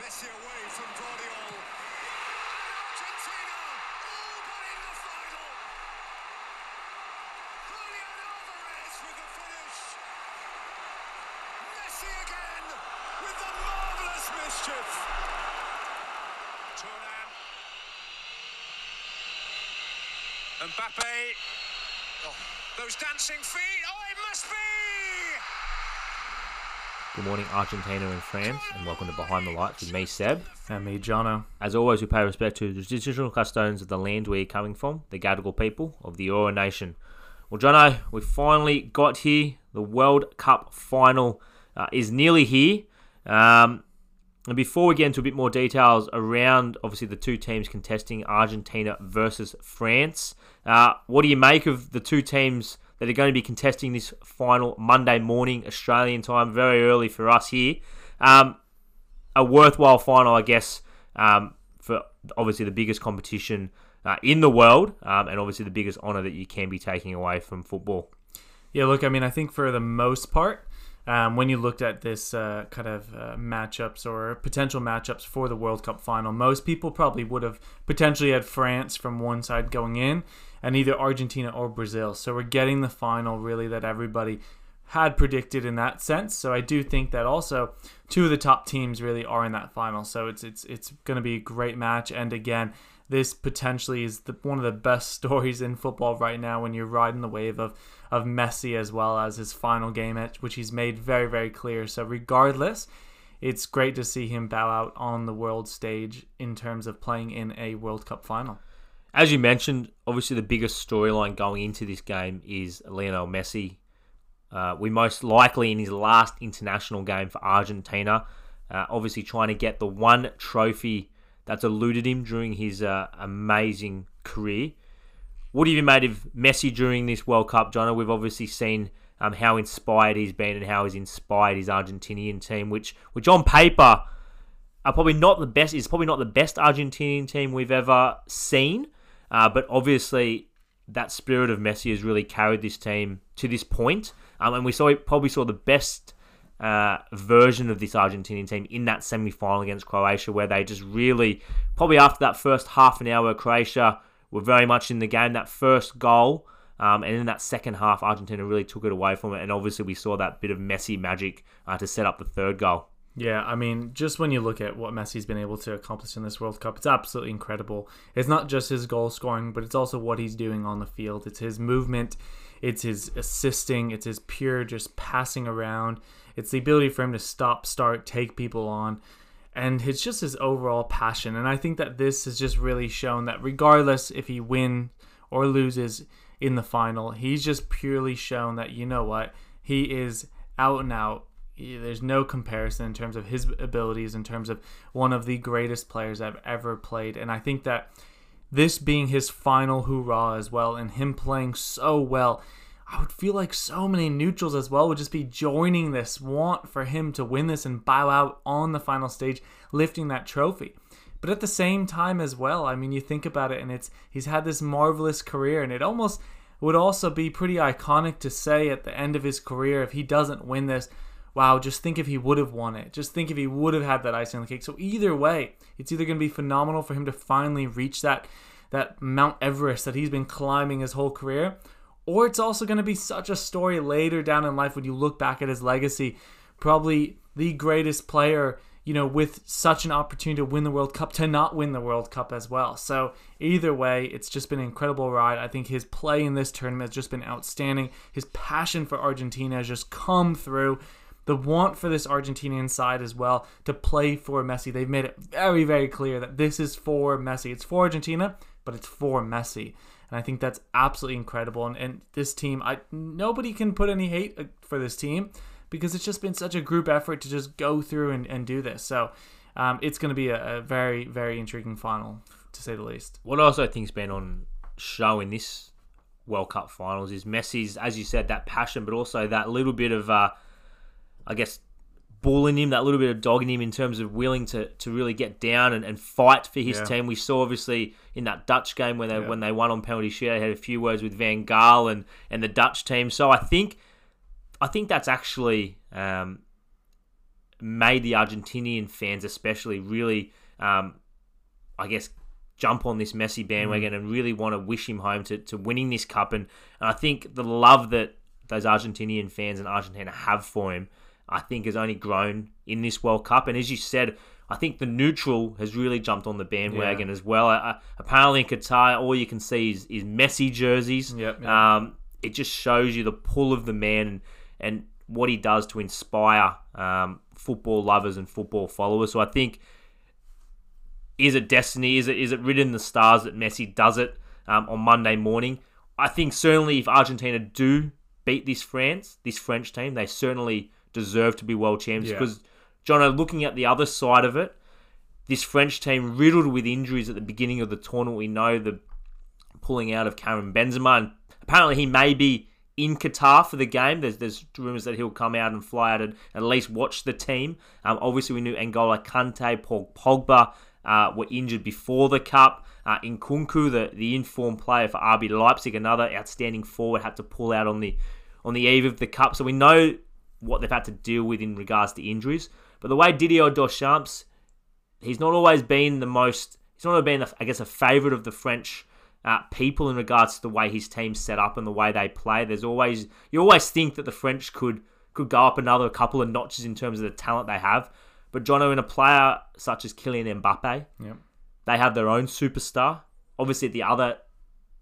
Messi away from Gvardiol. Argentina all but in the final. Julian Alvarez with the finish. Messi again with the marvellous mischief. Turan. Mbappe. Oh, those dancing feet. Oh, it must be. Good morning, Argentina and France, and welcome to Behind the Lights with me, Seb. And me, Jono. As always, we pay respect to the traditional custodians of the land we're coming from, the Gadigal people of the Eora Nation. Well, Jono, we finally got here. The World Cup final uh, is nearly here. Um, and before we get into a bit more details around, obviously, the two teams contesting Argentina versus France, uh, what do you make of the two teams that are going to be contesting this final Monday morning Australian time, very early for us here? Um, a worthwhile final, I guess, um, for obviously the biggest competition uh, in the world, um, and obviously the biggest honour that you can be taking away from football. Yeah, look, I mean, I think for the most part, um, when you looked at this uh, kind of uh, matchups or potential matchups for the World Cup final, most people probably would have potentially had France from one side going in and either Argentina or Brazil. So we're getting the final really that everybody had predicted in that sense. So I do think that also two of the top teams really are in that final. So it's it's it's going to be a great match. And again, this potentially is the, one of the best stories in football right now when you're riding the wave of of Messi as well as his final game, at which he's made very very clear. So regardless. It's great to see him bow out on the world stage in terms of playing in a World Cup final. As you mentioned, obviously the biggest storyline going into this game is Lionel Messi. Uh, we most likely in his last international game for Argentina, uh, obviously trying to get the one trophy that's eluded him during his uh, amazing career. What have you made of Messi during this World Cup, John? We've obviously seen um, how inspired he's been and how he's inspired his Argentinian team, which, which on paper are probably not the best. Is probably not the best Argentinian team we've ever seen. Uh, but obviously, that spirit of Messi has really carried this team to this point. Um, and we saw probably saw the best uh, version of this Argentinian team in that semi final against Croatia, where they just really, probably after that first half an hour, Croatia were very much in the game. That first goal. Um, and in that second half, Argentina really took it away from it. And obviously, we saw that bit of Messi magic uh, to set up the third goal. Yeah, I mean, just when you look at what Messi's been able to accomplish in this World Cup, it's absolutely incredible. It's not just his goal scoring, but it's also what he's doing on the field. It's his movement, it's his assisting, it's his pure just passing around. It's the ability for him to stop, start, take people on. And it's just his overall passion. And I think that this has just really shown that regardless if he wins or loses in the final, he's just purely shown that, you know what, he is out and out there's no comparison in terms of his abilities, in terms of one of the greatest players I've ever played. And I think that this being his final hoorah as well, and him playing so well, I would feel like so many neutrals as well would just be joining this want for him to win this and bow out on the final stage, lifting that trophy. But at the same time as well, I mean, you think about it, and it's he's had this marvelous career, and it almost would also be pretty iconic to say at the end of his career if he doesn't win this wow, just think if he would have won it. Just think if he would have had that icing on the cake. So either way, it's either going to be phenomenal for him to finally reach that that Mount Everest that he's been climbing his whole career, or it's also going to be such a story later down in life when you look back at his legacy, probably the greatest player, you know, with such an opportunity to win the World Cup to not win the World Cup as well. So either way, it's just been an incredible ride. I think his play in this tournament has just been outstanding. His passion for Argentina has just come through the want for this Argentinian side as well to play for Messi. They've made it very, very clear that this is for Messi. It's for Argentina, but it's for Messi. And I think that's absolutely incredible. And, and this team, I nobody can put any hate uh, for this team because it's just been such a group effort to just go through and, and do this. So um, it's going to be a, a, very, very intriguing final, to say the least. What also I also think's been on show in this World Cup finals is Messi's, as you said, that passion, but also that little bit of. Uh, I guess, bullying him, that little bit of dogging him in terms of willing to, to really get down and, and fight for his yeah. team. We saw obviously in that Dutch game when they yeah. when they won on penalty shoot, they had a few words with Van Gaal and, and the Dutch team. So I think I think that's actually um, made the Argentinian fans, especially, really, um, I guess, jump on this Messi bandwagon and really want to wish him home to, to winning this cup. And, and I think the love that those Argentinian fans in Argentina have for him, I think, has only grown in this World Cup. And as you said, I think the neutral has really jumped on the bandwagon Yeah. as well. Uh, apparently in Qatar, all you can see is, is Messi jerseys. Yep, yep. Um, it just shows you the pull of the man and, and what he does to inspire um, football lovers and football followers. So I think is it destiny? Is it is it written in the stars that Messi does it um, on Monday morning? I think certainly if Argentina do beat this France, this French team, they certainly deserve to be world champions. Yeah. Because, Jono, looking at the other side of it, this French team riddled with injuries at the beginning of the tournament. We know the pulling out of Karim Benzema, and apparently he may be in Qatar for the game. There's there's rumors that he'll come out and fly out and at least watch the team. Um, obviously, we knew N'Golo Kante, Paul Pogba uh, were injured before the cup. Uh, Nkunku, the the informed player for RB Leipzig, another outstanding forward, had to pull out on the on the eve of the cup. So we know what they've had to deal with in regards to injuries. But the way Didier Deschamps he's not always been the most. He's not always been, I guess, a favourite of the French uh, people in regards to the way his team's set up and the way they play. There's always you always think that the French could could go up another couple of notches in terms of the talent they have. But Jono, in a player such as Kylian Mbappe, Yep. they have their own superstar. Obviously, at the other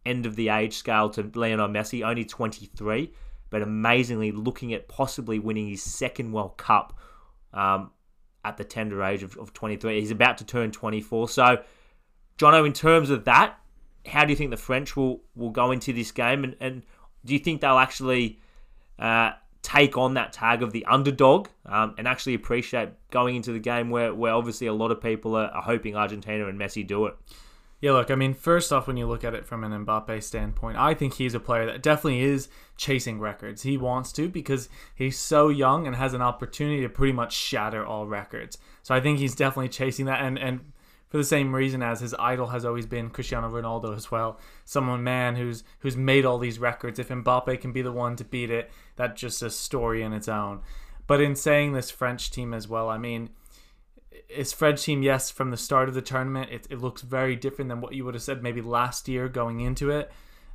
end of the age scale to Lionel Messi, only 23, but amazingly looking at possibly winning his second World Cup um, at the tender age of, of 23. He's about to turn 24. So, Jono, in terms of that, how do you think the French will, will go into this game? And, and do you think they'll actually uh, take on that tag of the underdog um, and actually appreciate going into the game where, where obviously a lot of people are, are hoping Argentina and Messi do it? Yeah, look, I mean, first off, when you look at it from an Mbappe standpoint, I think he's a player that definitely is chasing records. He wants to because he's so young and has an opportunity to pretty much shatter all records. So I think he's definitely chasing that, and and for the same reason as his idol has always been Cristiano Ronaldo as well. Someone man who's who's made all these records. If Mbappe can be the one to beat it, that's just a story in its own. But in saying this French team as well, I mean, it's French team, yes, from the start of the tournament, it, it looks very different than what you would have said maybe last year going into it.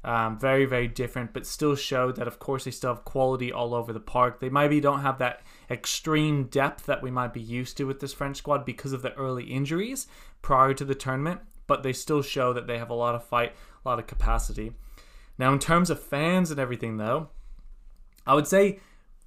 Um, very, very different, but still showed that, of course, they still have quality all over the park. They maybe don't have that extreme depth that we might be used to with this French squad because of the early injuries prior to the tournament, but they still show that they have a lot of fight, a lot of capacity. Now, in terms of fans and everything, though, I would say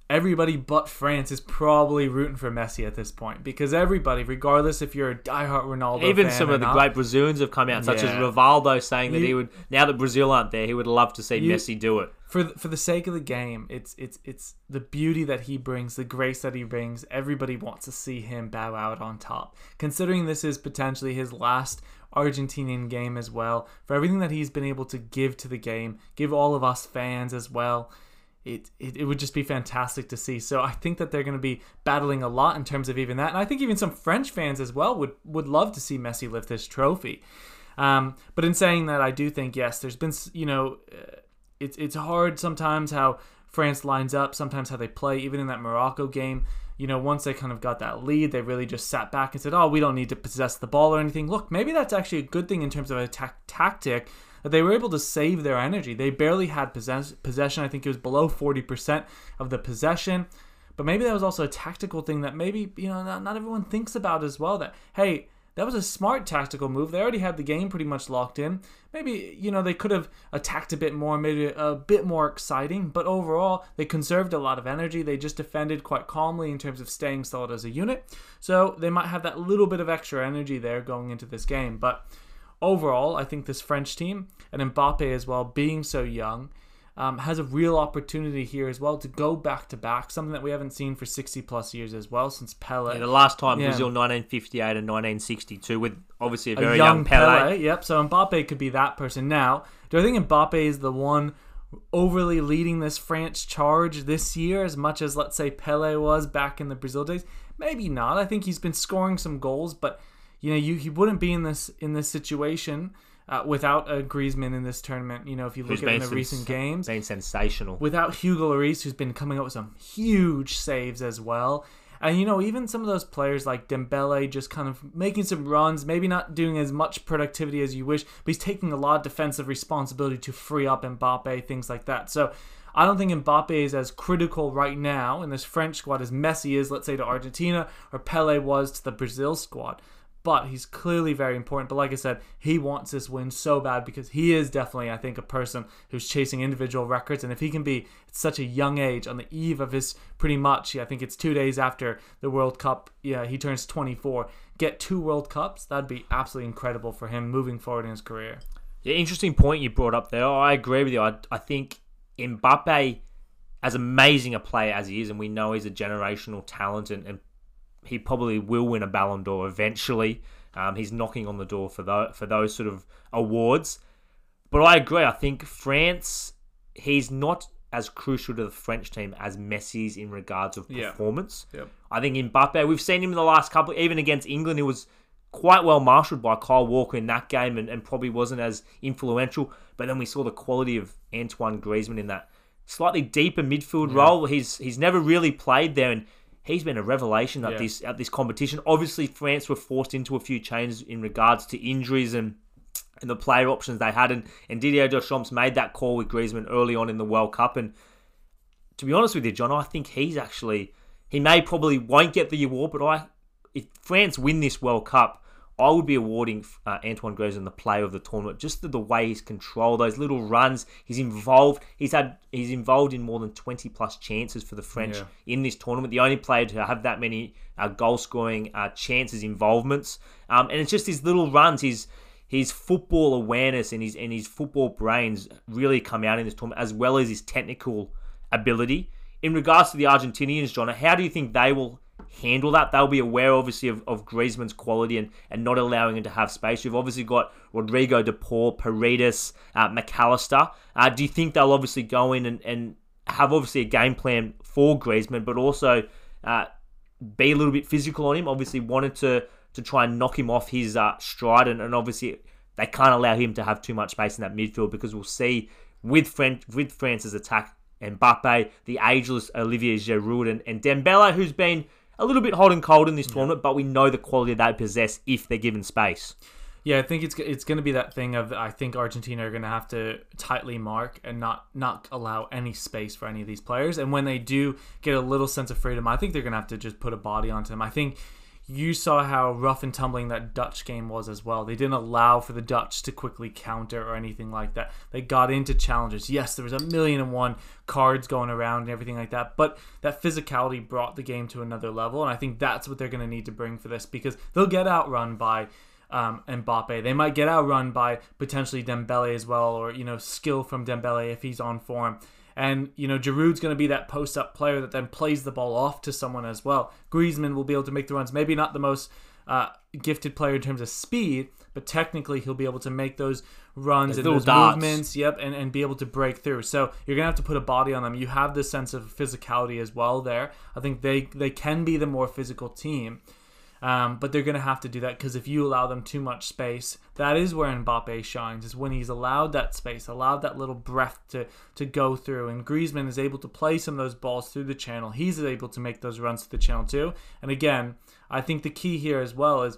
everybody but France is probably rooting for Messi at this point because everybody, regardless if you're a diehard Ronaldo, Even some of the not, great Brazilians have come out, such as Rivaldo, saying that You- he would, now that Brazil aren't there, he would love to see You- Messi do it. for the, for the sake of the game, it's it's it's the beauty that he brings, the grace that he brings. Everybody wants to see him bow out on top. Considering this is potentially his last Argentinian game as well, for everything that he's been able to give to the game, give all of us fans as well. It, it, it would just be fantastic to see. So I think that they're going to be battling a lot in terms of even that, and I think even some French fans as well would would love to see Messi lift this trophy. Um, but in saying that, I do think yes, there's been you know uh, it's it's hard sometimes how France lines up, sometimes how they play. Even in that Morocco game, you know, once they kind of got that lead, they really just sat back and said, "Oh, we don't need to possess the ball or anything." Look, maybe that's actually a good thing in terms of a ta- tactic that they were able to save their energy. They barely had possess- possession. I think it was below forty percent of the possession. But maybe that was also a tactical thing that maybe you know not, not everyone thinks about as well. That hey, that was a smart tactical move. They already had the game pretty much locked in. Maybe you know they could have attacked a bit more, made it a bit more exciting. But overall, they conserved a lot of energy. They just defended quite calmly in terms of staying solid as a unit. So they might have that little bit of extra energy there going into this game. But overall, I think this French team and Mbappe as well, being so young, um, has a real opportunity here as well to go back to back, something that we haven't seen for 60 plus years as well since Pele. Yeah, the last time Yeah. Brazil 1958 and 1962 with obviously a a very young young, Pele. Pele. Yep. So Mbappe could be that person. Now, do I think Mbappe is the one overly leading this France charge this year as much as let's say Pele was back in the Brazil days? Maybe not. I think he's been scoring some goals, but you know, you he wouldn't be in this in this situation uh, without a Griezmann in this tournament. You know, if you look Who's at the recent games, been sensational. without Hugo Lloris, who's been coming up with some huge saves as well. And you know, even some of those players like Dembele just kind of making some runs, maybe not doing as much productivity as you wish, but he's taking a lot of defensive responsibility to free up Mbappe, things like that. So I don't think Mbappe is as critical right now in this French squad as Messi is, let's say, to Argentina or Pele was to the Brazil squad. But he's clearly very important. But like I said, he wants this win so bad because he is definitely, I think, a person who's chasing individual records. And if he can be at such a young age on the eve of his pretty much, I think it's two days after the World Cup, yeah, he turns 24, get two World Cups, that'd be absolutely incredible for him moving forward in his career. Yeah, interesting point you brought up there. I agree with you. I, I think Mbappe, as amazing a player as he is, and we know he's a generational talent, and, and he probably will win a Ballon d'Or eventually. Um, he's knocking on the door for those, for those sort of awards. But I agree. I think France, he's not as crucial to the French team as Messi's in regards of Yeah. performance. Yep. I think Mbappe, we've seen him in the last couple, even against England, he was quite well marshaled by Kyle Walker in that game and, and probably wasn't as influential. But then we saw the quality of Antoine Griezmann in that slightly deeper midfield role. He's he's never really played there, and he's been a revelation at Yeah. this at this competition. Obviously, France were forced into a few changes in regards to injuries and and the player options they had, and, and Didier Deschamps made that call with Griezmann early on in the World Cup, and to be honest with you, John, I think he's actually he may probably won't get the award, but I if France win this World Cup, I would be awarding uh, Antoine Griezmann the player of the tournament. Just the, the way he's controlled those little runs, he's involved. He's had he's involved in more than twenty plus chances for the French Yeah. in this tournament. The only player to have that many uh, goal scoring uh, chances involvements, um, and it's just his little runs, his his football awareness and his and his football brains really come out in this tournament, as well as his technical ability. In regards to the Argentinians, John, how do you think they will handle that? They'll be aware, obviously, of, of Griezmann's quality and, and not allowing him to have space. You've obviously got Rodrigo De Paul, Paredes, uh, Mac Allister. Uh, do you think they'll obviously go in and, and have obviously a game plan for Griezmann, but also uh, be a little bit physical on him? Obviously, wanted to to try and knock him off his uh, stride, and, and obviously they can't allow him to have too much space in that midfield because we'll see with French, with France's attack, Mbappe, the ageless Olivier Giroud, and, and Dembele, who's been a little bit hot and cold in this tournament, but we know the quality they possess if they're given space. Yeah, I think it's it's going to be that thing of I think Argentina are going to have to tightly mark and not not allow any space for any of these players. And when they do get a little sense of freedom, I think they're going to have to just put a body onto them. I think you saw how rough and tumbling that Dutch game was as well. They didn't allow for the Dutch to quickly counter or anything like that. They got into challenges. Yes, there was a million and one cards going around and everything like that, but that physicality brought the game to another level, and I think that's what they're going to need to bring for this because they'll get outrun by um, Mbappe. They might get outrun by potentially Dembele as well, or you know, skill from Dembele if he's on form. And you know, Giroud's going to be that post-up player that then plays the ball off to someone as well. Griezmann will be able to make the runs. Maybe not the most uh, gifted player in terms of speed, but technically he'll be able to make those runs and those darts. movements. Yep, and, and be able to break through. So you're gonna have to put a body on them. You have this sense of physicality as well there. I think they they can be the more physical team. Um, but they're going to have to do that because if you allow them too much space, that is where Mbappe shines. Is when he's allowed that space, allowed that little breath to to go through, and Griezmann is able to play some of those balls through the channel. He's able to make those runs to the channel too. And again, I think the key here as well is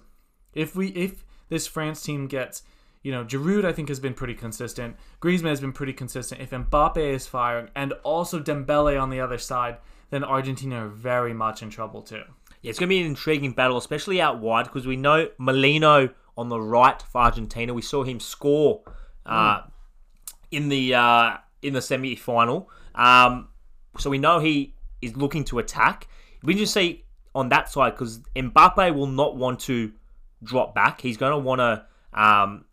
if we if this France team gets you know, Giroud I think has been pretty consistent. Griezmann has been pretty consistent. If Mbappe is firing and also Dembele on the other side, then Argentina are very much in trouble too. Yeah, it's going to be an intriguing battle, especially out wide, because we know Molina on the right for Argentina. We saw him score uh, in the uh, in the semi final, um, so we know he is looking to attack. We just see on that side because Mbappe will not want to drop back. He's going to want to. Um,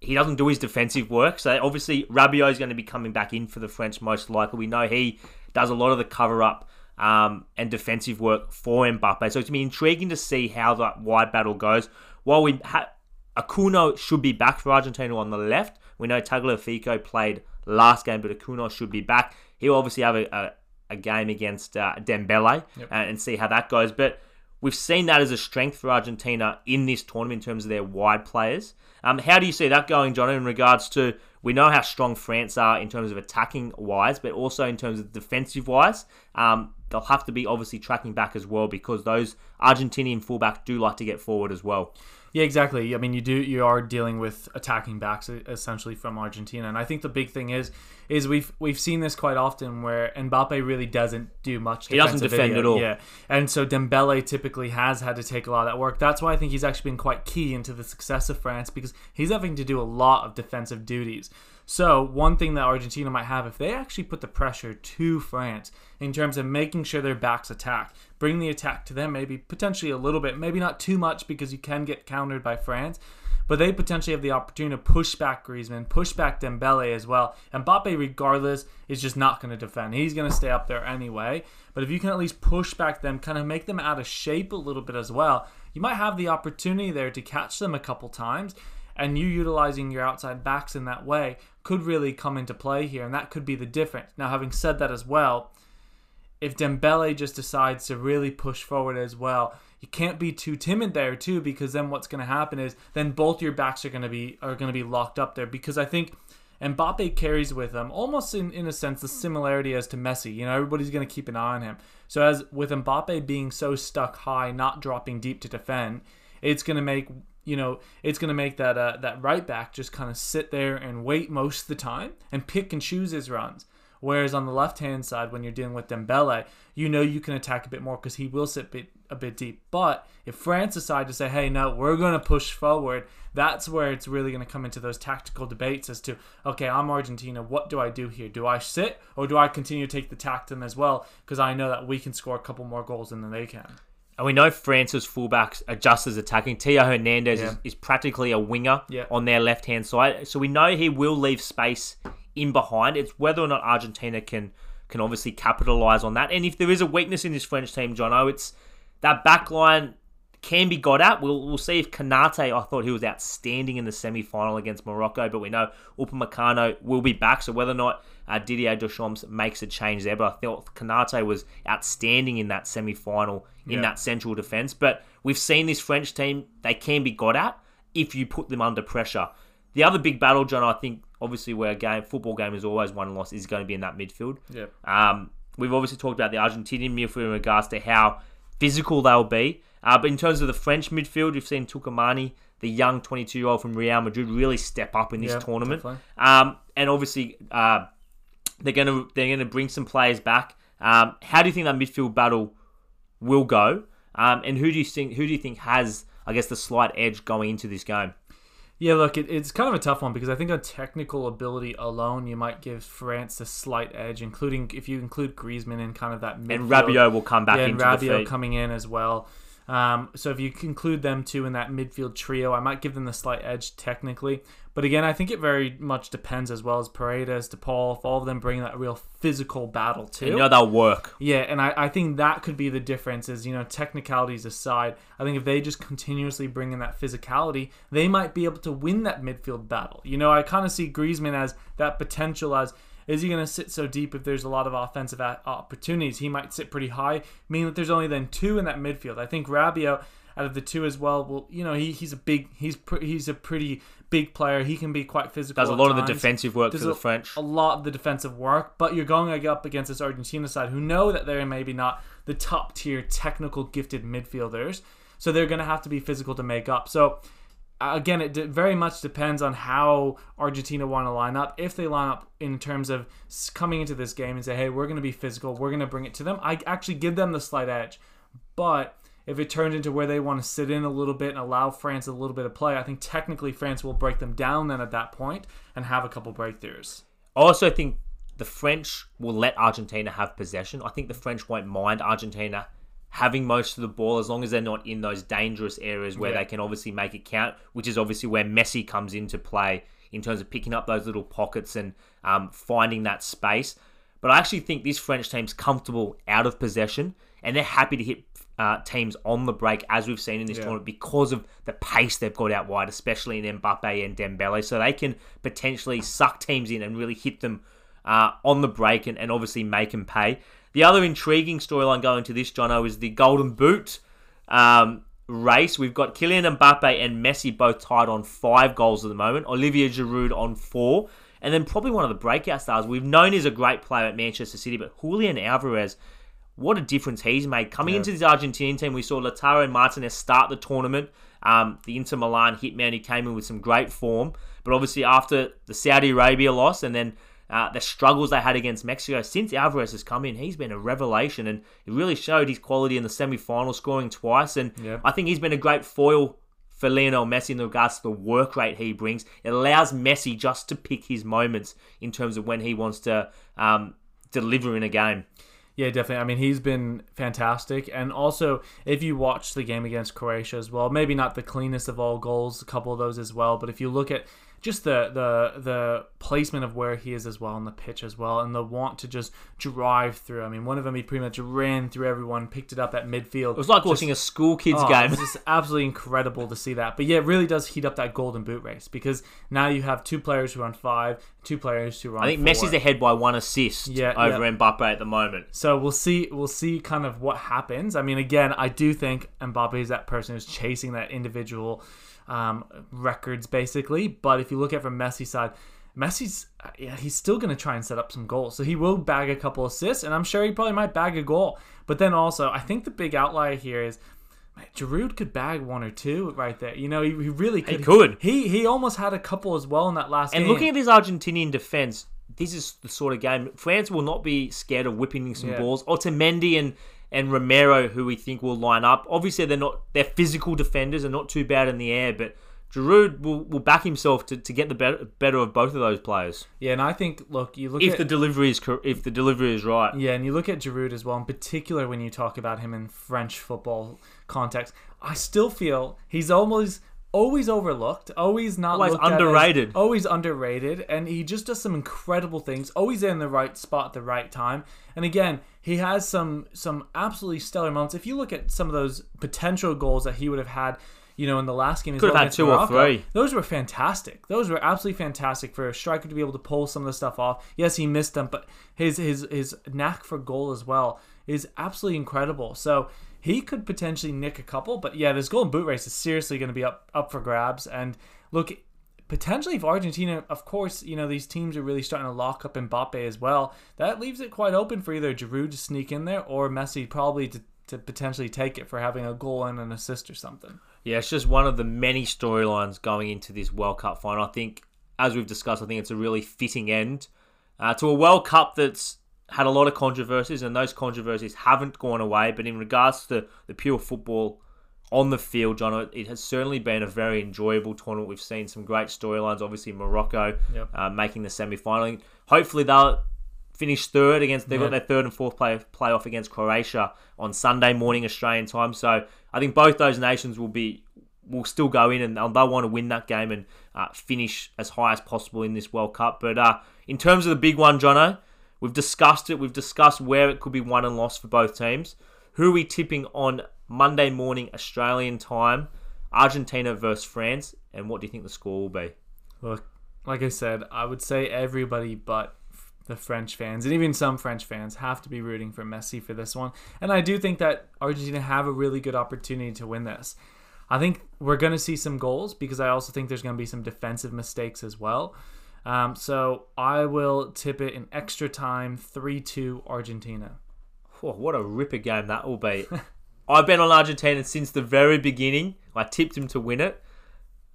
he doesn't do his defensive work, so obviously Rabiot is going to be coming back in for the French most likely. We know he does a lot of the cover up um, and defensive work for Mbappe. So it's going to be intriguing to see how that wide battle goes. While we ha- Acuña should be back for Argentina on the left, we know Tagliafico played last game, but Acuña should be back. He'll obviously have a, a, a game against uh, Dembele uh, and see how that goes. But we've seen that as a strength for Argentina in this tournament in terms of their wide players. Um, how do you see that going, John, in regards to we know how strong France are in terms of attacking wise, but also in terms of defensive wise. Um, they'll have to be obviously tracking back as well because those Argentinian fullbacks do like to get forward as well. Yeah, exactly. I mean, you do you are dealing with attacking backs essentially from Argentina, and I think the big thing is is we've we've seen this quite often where Mbappe really doesn't do much. He doesn't defend at all. Yeah, and so Dembele typically has had to take a lot of that work. That's why I think he's actually been quite key into the success of France because he's having to do a lot of defensive duties. So one thing that Argentina might have if they actually put the pressure to France in terms of making sure their backs attack, bring the attack to them, maybe potentially a little bit, maybe not too much because you can get countered by France. But they potentially have the opportunity to push back Griezmann, push back Dembele as well. And Mbappe, regardless, is just not going to defend. He's going to stay up there anyway. But if you can at least push back them, kind of make them out of shape a little bit as well, you might have the opportunity there to catch them a couple times and you utilizing your outside backs in that way could really come into play here, and that could be the difference. Now, having said that as well, if Dembele just decides to really push forward as well, you can't be too timid there too, because then what's going to happen is then both your backs are going to be are going to be locked up there. Because I think Mbappe carries with him almost in, in a sense the similarity as to Messi. You know, everybody's going to keep an eye on him. So as with Mbappe being so stuck high, not dropping deep to defend, it's going to make you know it's going to make that uh, that right back just kind of sit there and wait most of the time and pick and choose his runs. Whereas on the left hand side, when you're dealing with Dembele, you know you can attack a bit more because he will sit bit, a bit deep. But if France decide to say, "Hey, no, we're going to push forward," that's where it's really going to come into those tactical debates as to, okay, I'm Argentina. What do I do here? Do I sit or do I continue to take the them as well? Because I know that we can score a couple more goals than they can. And we know France's fullbacks are just as attacking. Theo Hernandez Yeah. is, is practically a winger Yeah. on their left hand side. So we know he will leave space in behind. It's whether or not Argentina can can obviously capitalize on that. And if there is a weakness in this French team, Jono, it's that back line can be got at. We'll, we'll see if Konate, I thought he was outstanding in the semi final against Morocco, but we know Upamecano will be back. So whether or not uh, Didier Deschamps makes a change there, but I thought Konate was outstanding in that semi final in Yeah. that central defence. But we've seen this French team, they can be got at if you put them under pressure. The other big battle, John, I think, obviously, where a game, football game is always won and lost, is going to be in that midfield. Yeah. Um, we've obviously talked about the Argentinian midfield in regards to how physical they'll be. Uh, but in terms of the French midfield, you've seen Tchouameni, the young 22 year old from Real Madrid, really step up in this Yeah, tournament. Um, and obviously, uh, they're going to they're going to bring some players back. Um, how do you think that midfield battle will go? Um, and who do you think who do you think has I guess the slight edge going into this game? Yeah, look, it, it's kind of a tough one because I think on technical ability alone, you might give France a slight edge, including if you include Griezmann in kind of that midfield. And Rabiot will come back yeah, and Rabiot coming in as well. Um, so if you include them two in that midfield trio, I might give them the slight edge technically. But again, I think it very much depends as well as Paredes, DePaul, if all of them bring that real physical battle too. you know they'll work. Yeah, and I, I think that could be the difference is, you know, technicalities aside, I think if they just continuously bring in that physicality, they might be able to win that midfield battle. You know, I kind of see Griezmann as that potential as is he going to sit so deep if there's a lot of offensive opportunities? He might sit pretty high, meaning that there's only then two in that midfield. I think Rabiot out of the two as well. Well, you know, he, he's a big, he's pr- he's a pretty big player. He can be quite physical. Does a lot of the defensive work for There's the French. a lot of the defensive work, but you're going up against this Argentina side who know that they're maybe not the top tier technical gifted midfielders. So they're going to have to be physical to make up. So again, it very much depends on how Argentina want to line up. If they line up in terms of coming into this game and say, hey, we're going to be physical, we're going to bring it to them, I actually give them the slight edge. But if it turns into where they want to sit in a little bit and allow France a little bit of play, I think technically France will break them down then at that point and have a couple breakthroughs. Also, I think the French will let Argentina have possession. I think the French won't mind Argentina having most of the ball as long as they're not in those dangerous areas where Yeah. they can obviously make it count, which is obviously where Messi comes into play in terms of picking up those little pockets and um, finding that space. But I actually think this French team's comfortable out of possession and they're happy to hit uh, teams on the break, as we've seen in this Yeah. tournament, because of the pace they've got out wide, especially in Mbappe and Dembele. So they can potentially suck teams in and really hit them uh, on the break and, and obviously make them pay. The other intriguing storyline going to this, Jono, is the Golden Boot um, race. We've got Kylian Mbappe and Messi both tied on five goals at the moment. Olivier Giroud on four. And then probably one of the breakout stars we've known is a great player at Manchester City, but Julian Alvarez, what a difference he's made. Coming into this Argentinian team, we saw Lautaro and Martinez start the tournament. Um, the Inter Milan hitman who came in with some great form. But obviously, after the Saudi Arabia loss and then uh, the struggles they had against Mexico, since Alvarez has come in, he's been a revelation and he really showed his quality in the semi final, scoring twice. And Yeah. I think he's been a great foil for Lionel Messi in regards to the work rate he brings. It allows Messi just to pick his moments in terms of when he wants to um, deliver in a game. Yeah, definitely. I mean, he's been fantastic. And also, if you watch the game against Croatia as well, maybe not the cleanest of all goals, a couple of those as well, but if you look at just the the the placement of where he is as well on the pitch as well, and the want to just drive through. I mean, one of them he pretty much ran through everyone, picked it up at midfield. It was like watching a school kids Oh, game. It's just absolutely incredible to see that. But yeah, it really does heat up that golden boot race because now you have two players who run five, two players who on I think four. Messi's ahead by one assist Yeah, over yeah. Mbappe at the moment. So we'll see. We'll see kind of what happens. I mean, again, I do think Mbappe is that person who's chasing that individual um, records, basically. But if you look at it from Messi's side, Messi's yeah, he's still going to try and set up some goals. So he will bag a couple assists, and I'm sure he probably might bag a goal. But then also, I think the big outlier here is. man, Giroud could bag one or two right there. You know, he, he really could. could. He he almost had a couple as well in that last And game. looking at this Argentinian defense, this is the sort of game France will not be scared of whipping some Yeah. balls. Otamendi and and Romero, who we think will line up. Obviously, they're not they're physical defenders and not too bad in the air, but Giroud will, will back himself to, to get the better, better of both of those players yeah, and I think look, you look if at the delivery is if the delivery is right. Yeah, and you look at Giroud as well, in particular when you talk about him in French football context. I still feel he's almost always overlooked, always not Always looked at as- underrated. always underrated, and he just does some incredible things. Always in the right spot at the right time. And again, he has some some absolutely stellar moments. If you look at some of those potential goals that he would have had. You know, in the last game, Could have had two or three. Those were fantastic. Those were absolutely fantastic for a striker to be able to pull some of the stuff off. Yes, he missed them, but his his his knack for goal as well is absolutely incredible. So he could potentially nick a couple, but yeah, this golden boot race is seriously going to be up up for grabs. And look, potentially if Argentina, of course, you know these teams are really starting to lock up Mbappe as well. That leaves it quite open for either Giroud to sneak in there or Messi probably to. To potentially take it for having a goal and an assist or something. Yeah, it's just one of the many storylines going into this World Cup final. I think, as we've discussed, I think it's a really fitting end uh, to a World Cup that's had a lot of controversies, and those controversies haven't gone away. But in regards to the pure football on the field, John, it has certainly been a very enjoyable tournament. We've seen some great storylines. Obviously, Morocco Yep. uh, making the semi-final. Hopefully, they'll finish third against. They've got their third and fourth play playoff against Croatia on Sunday morning Australian time. So I think both those nations will be will still go in and they'll, they'll want to win that game and uh, finish as high as possible in this World Cup. But uh, in terms of the big one, Jono, we've discussed it. We've discussed where it could be won and lost for both teams. Who are we tipping on Monday morning Australian time? Argentina versus France, and what do you think the score will be? Look, like I said, I would say everybody but the French fans and even some French fans have to be rooting for Messi for this one. And I do think that Argentina have a really good opportunity to win this. I think we're going to see some goals because I also think there's going to be some defensive mistakes as well. Um, so I will tip it in extra time 3 2 Argentina. Oh, what a ripper game that will be. I've been on Argentina since the very beginning. I tipped him to win it.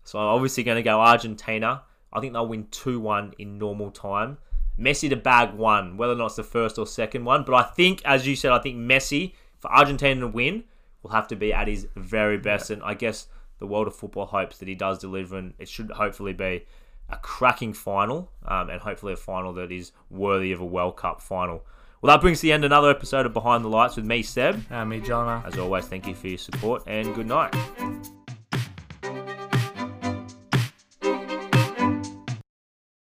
So I'm obviously going to go Argentina. I think they'll win 2 1 in normal time. Messi to bag one, whether or not it's the first or second one. But I think, as you said, I think Messi, for Argentina to win, will have to be at his very best. And I guess the world of football hopes that he does deliver, and it should hopefully be a cracking final, um, and hopefully a final that is worthy of a World Cup final. Well, that brings to the end another episode of Behind the Lights with me, Seb. And me, Jono. As always, thank you for your support and good night.